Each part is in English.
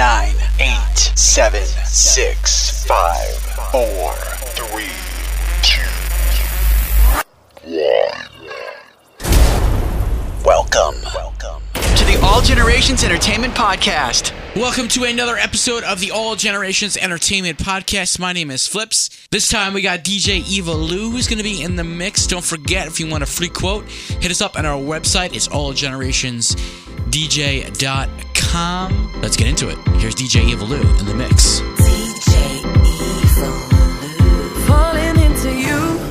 nine, eight, seven, six, five, four, three, two, one. Welcome. Welcome to the All Generations Entertainment Podcast. Welcome to another episode of the All Generations Entertainment Podcast. My name is Flipz. This time we got DJ Evil Lou who's going to be in the mix. Don't forget, if you want a free quote, hit us up on our website. It's allgenerationsdj.com. Let's get into it. Here's DJ Evil in the mix. DJ Falling into you.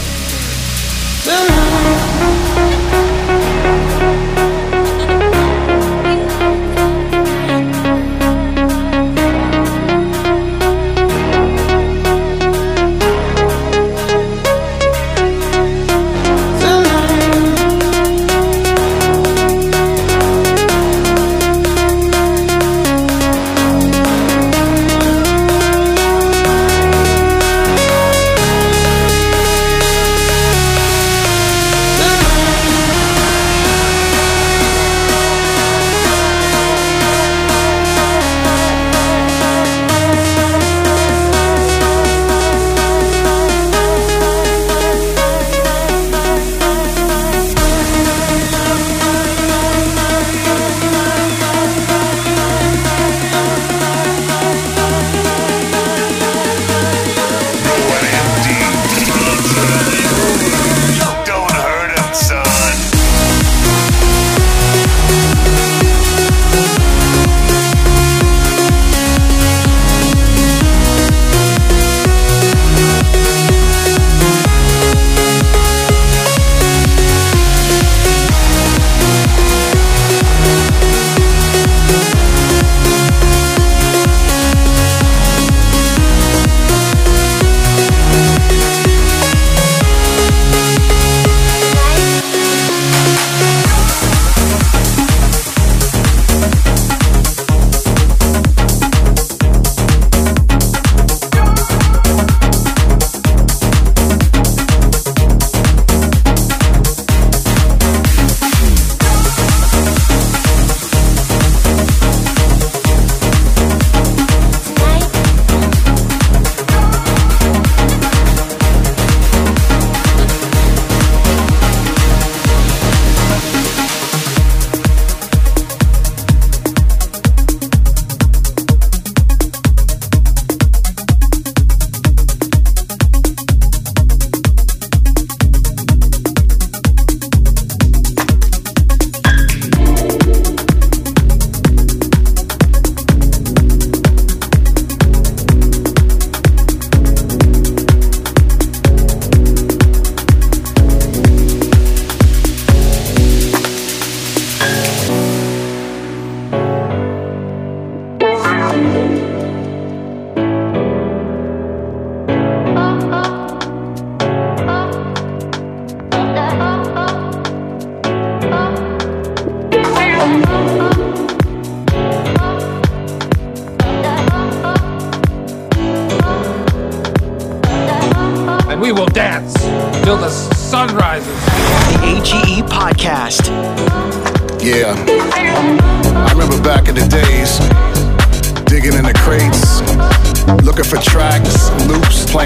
Ooh.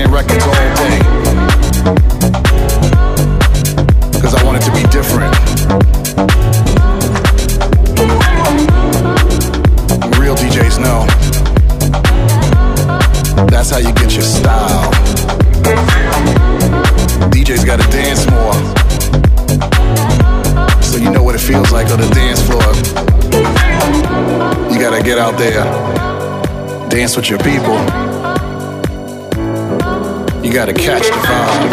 Playing records all day. Cause I wanted to be different. Real DJs know. That's how you get your style. DJs gotta dance more. So you know what it feels like on the dance floor. You gotta get out there, dance with your people. You gotta catch the vibe.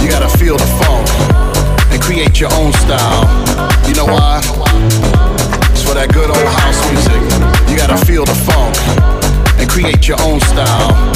You gotta feel the funk and create your own style. You know why? It's for that good old house music. You gotta feel the funk and create your own style.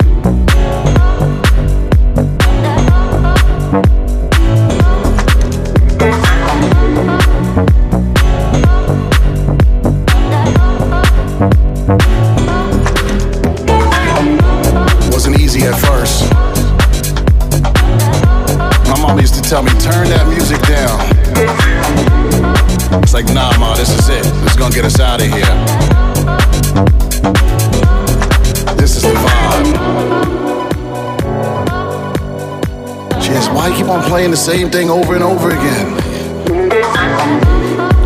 This is it. This is gonna get us out of here. This is the vibe. Asked, why you keep on playing the same thing over and over again?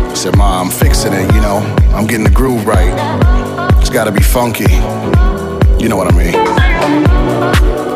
I said, Ma, I'm fixing it, you know. I'm getting the groove right. It's gotta be funky. You know what I mean.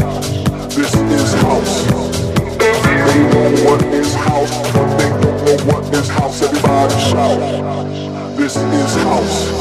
what is house, but they don't know what is house. Everybody shout. This is house.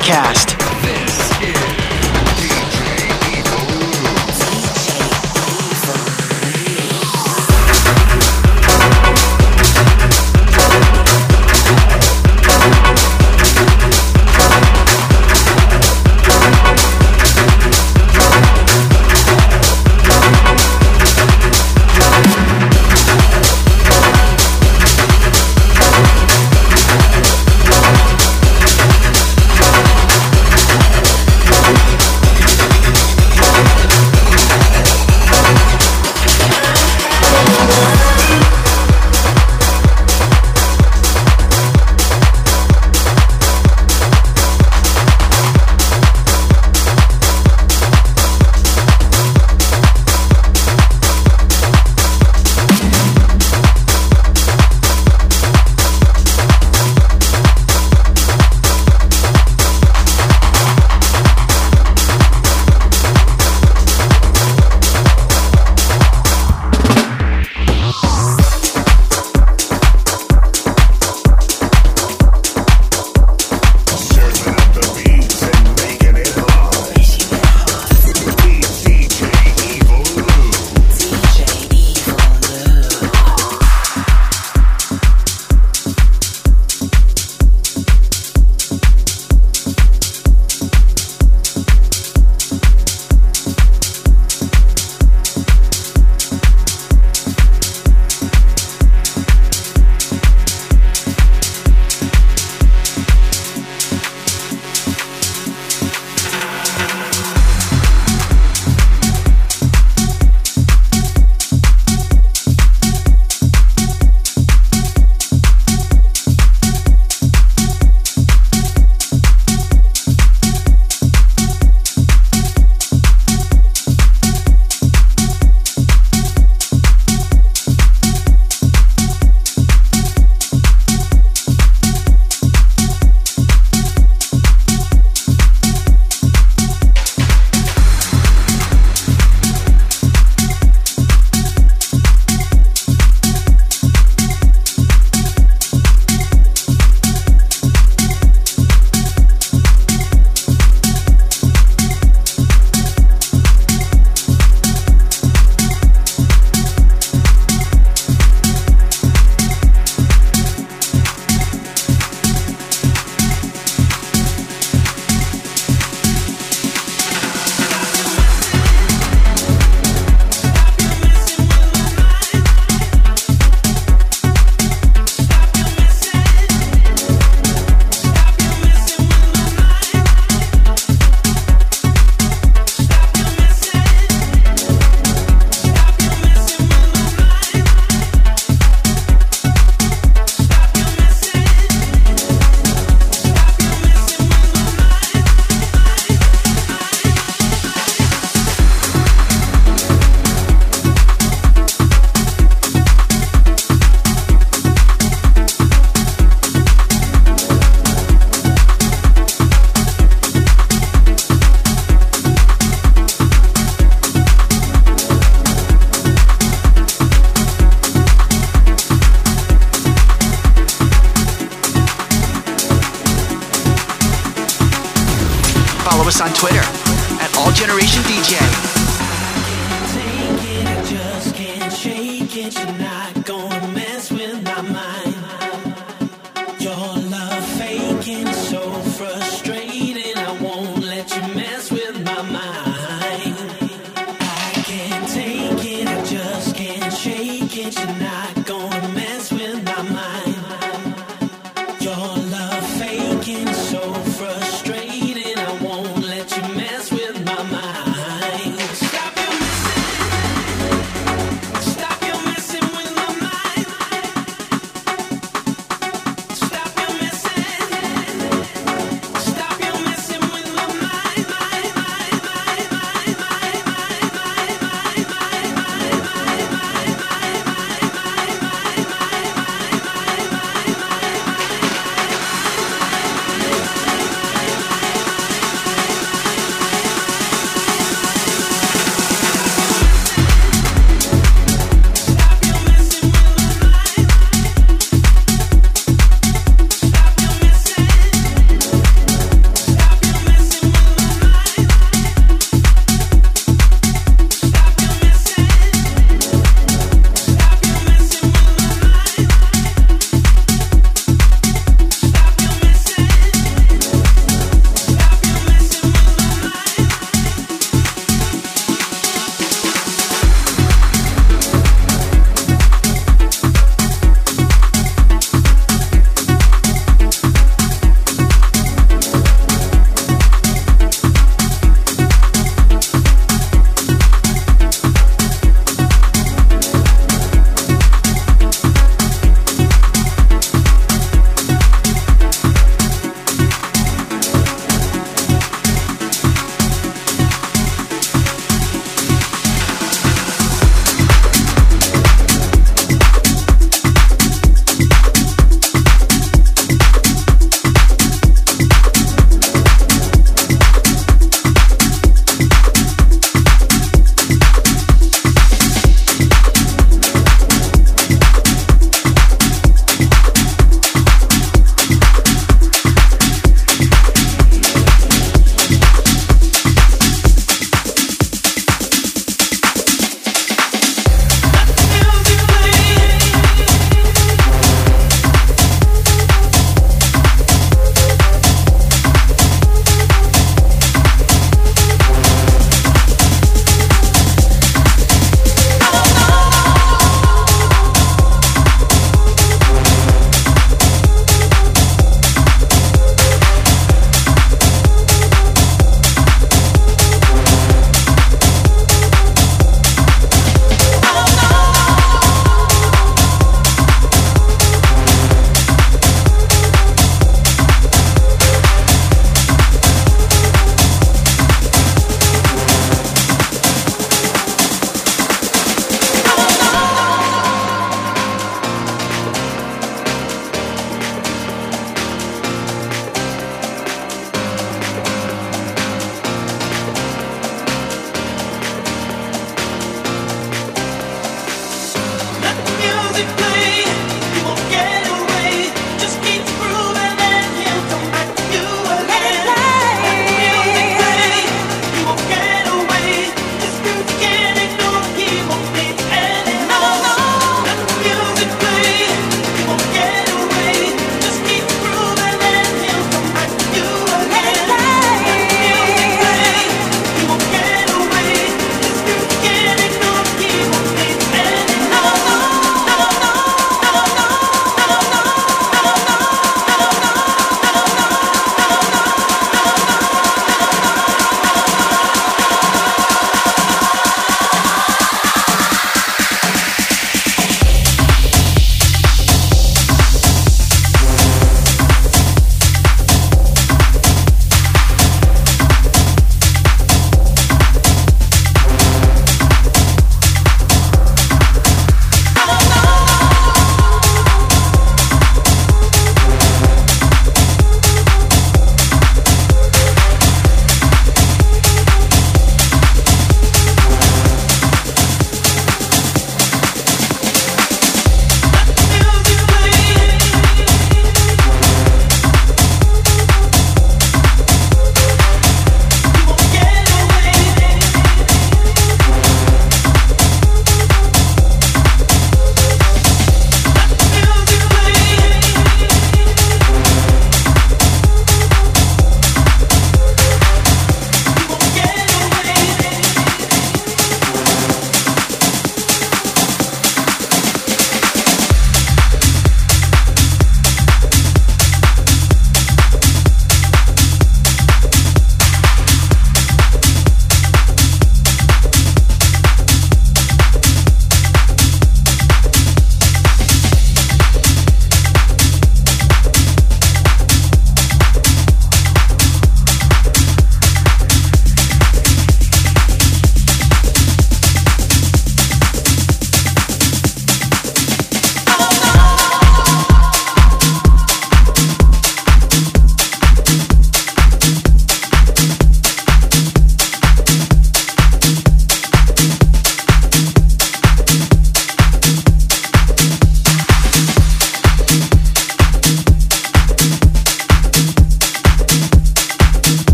Podcast.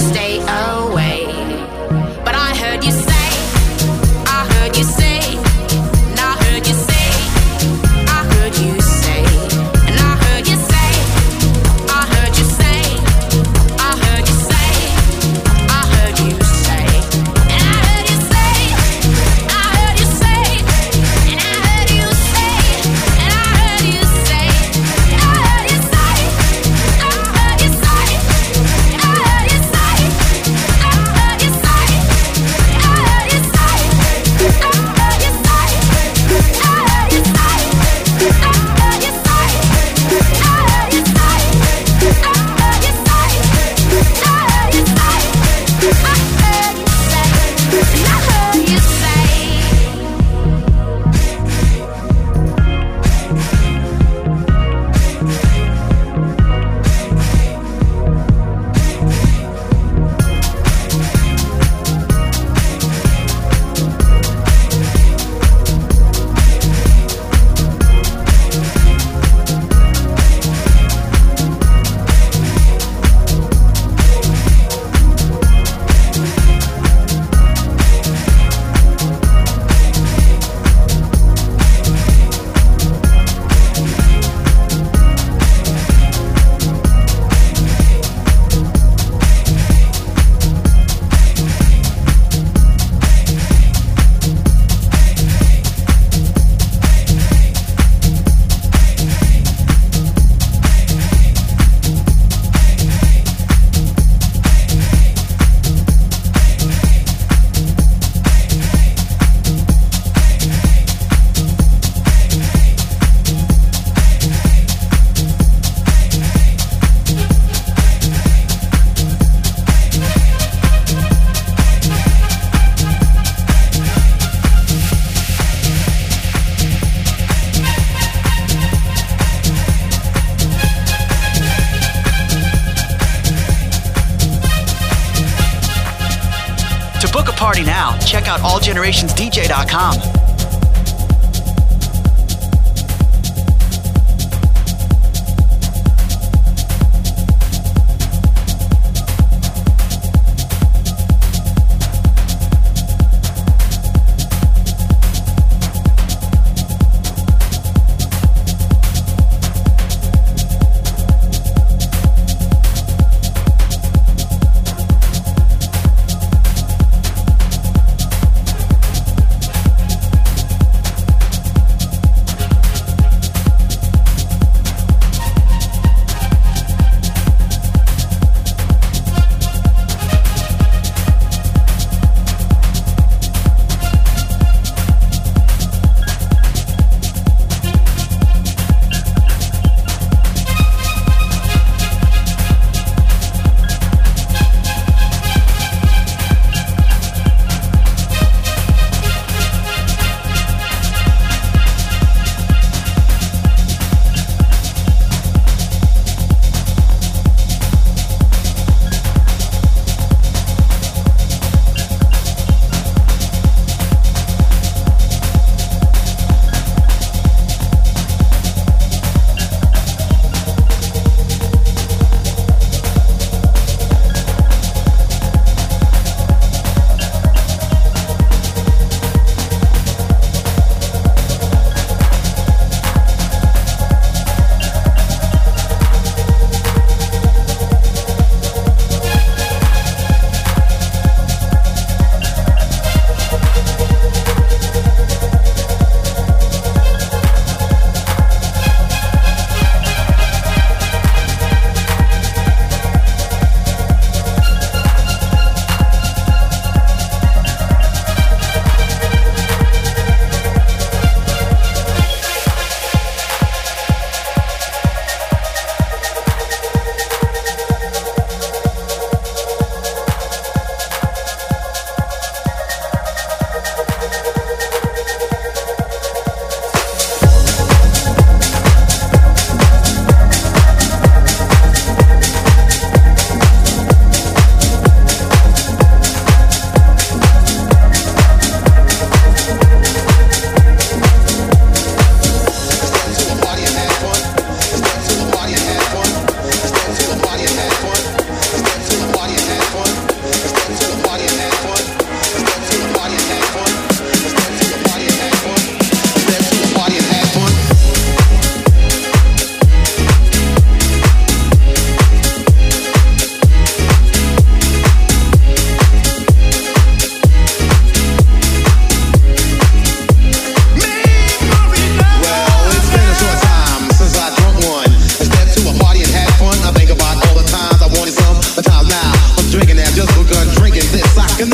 stay out allgenerationsdj.com.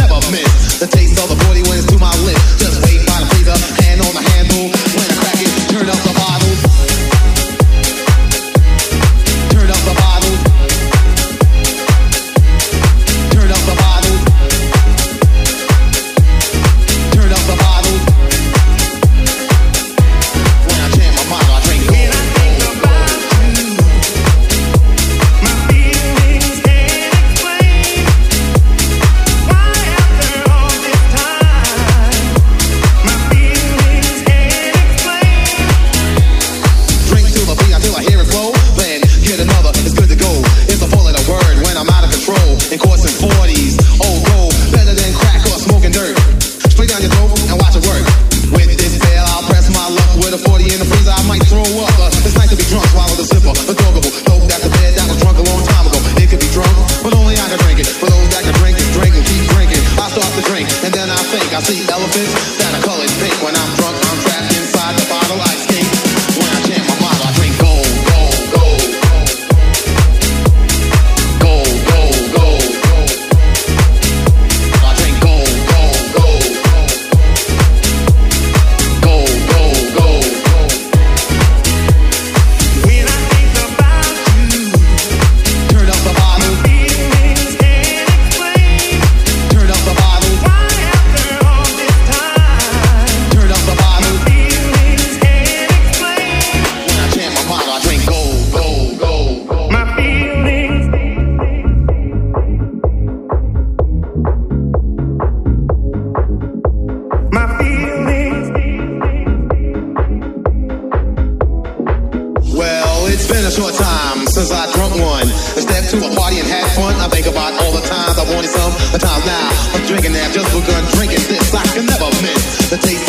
never. The taste of the 40 it's to my lips. It's been a short time since I drunk one. I stepped to a party and had fun. I think about all the times I wanted some. The times now I'm drinking that just begun drinking this. I can never miss the taste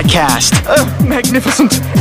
Podcast. Uh, magnificent.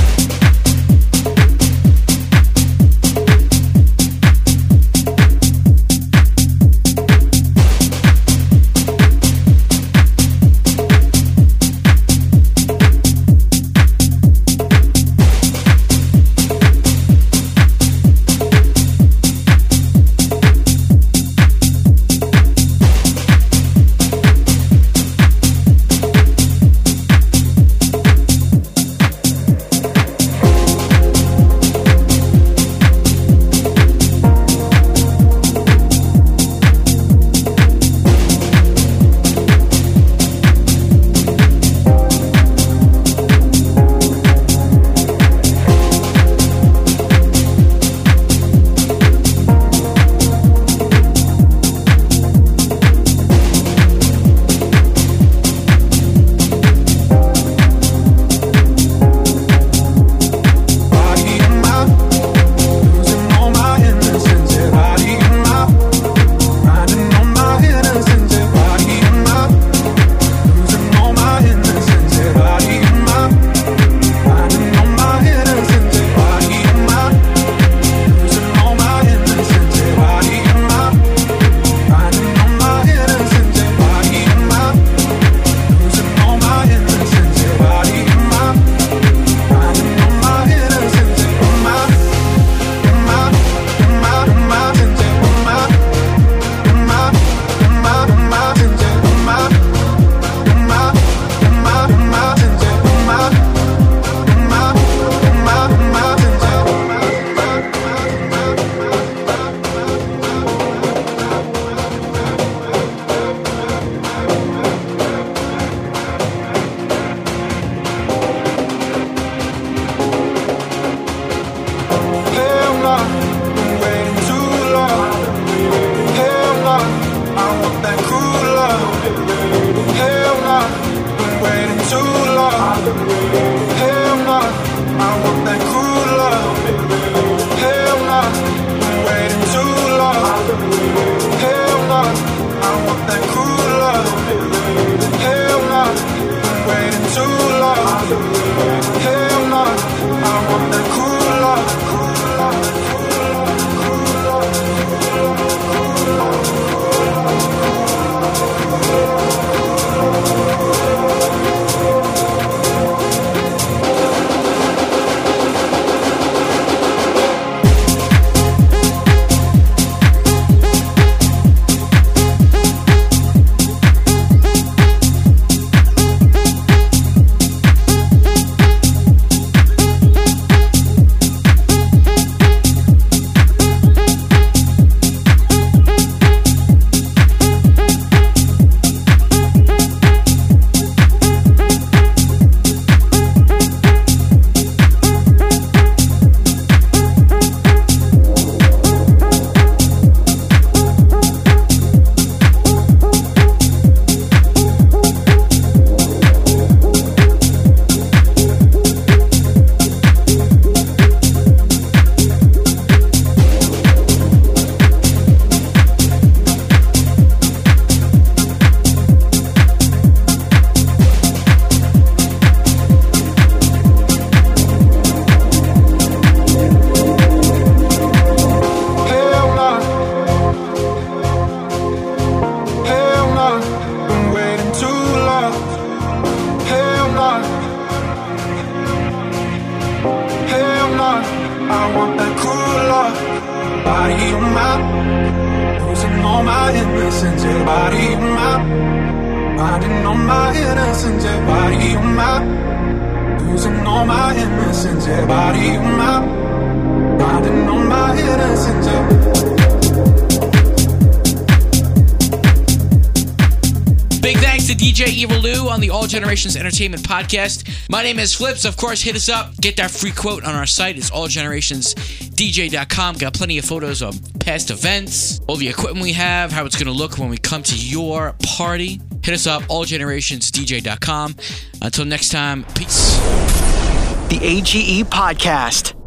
Generations Entertainment Podcast. My name is Flipz. Of course, hit us up. Get that free quote on our site. It's allgenerationsdj.com. Got plenty of photos of past events, all the equipment we have, how it's going to look when we come to your party. Hit us up, allgenerationsdj.com. Until next time, peace. The AGE Podcast.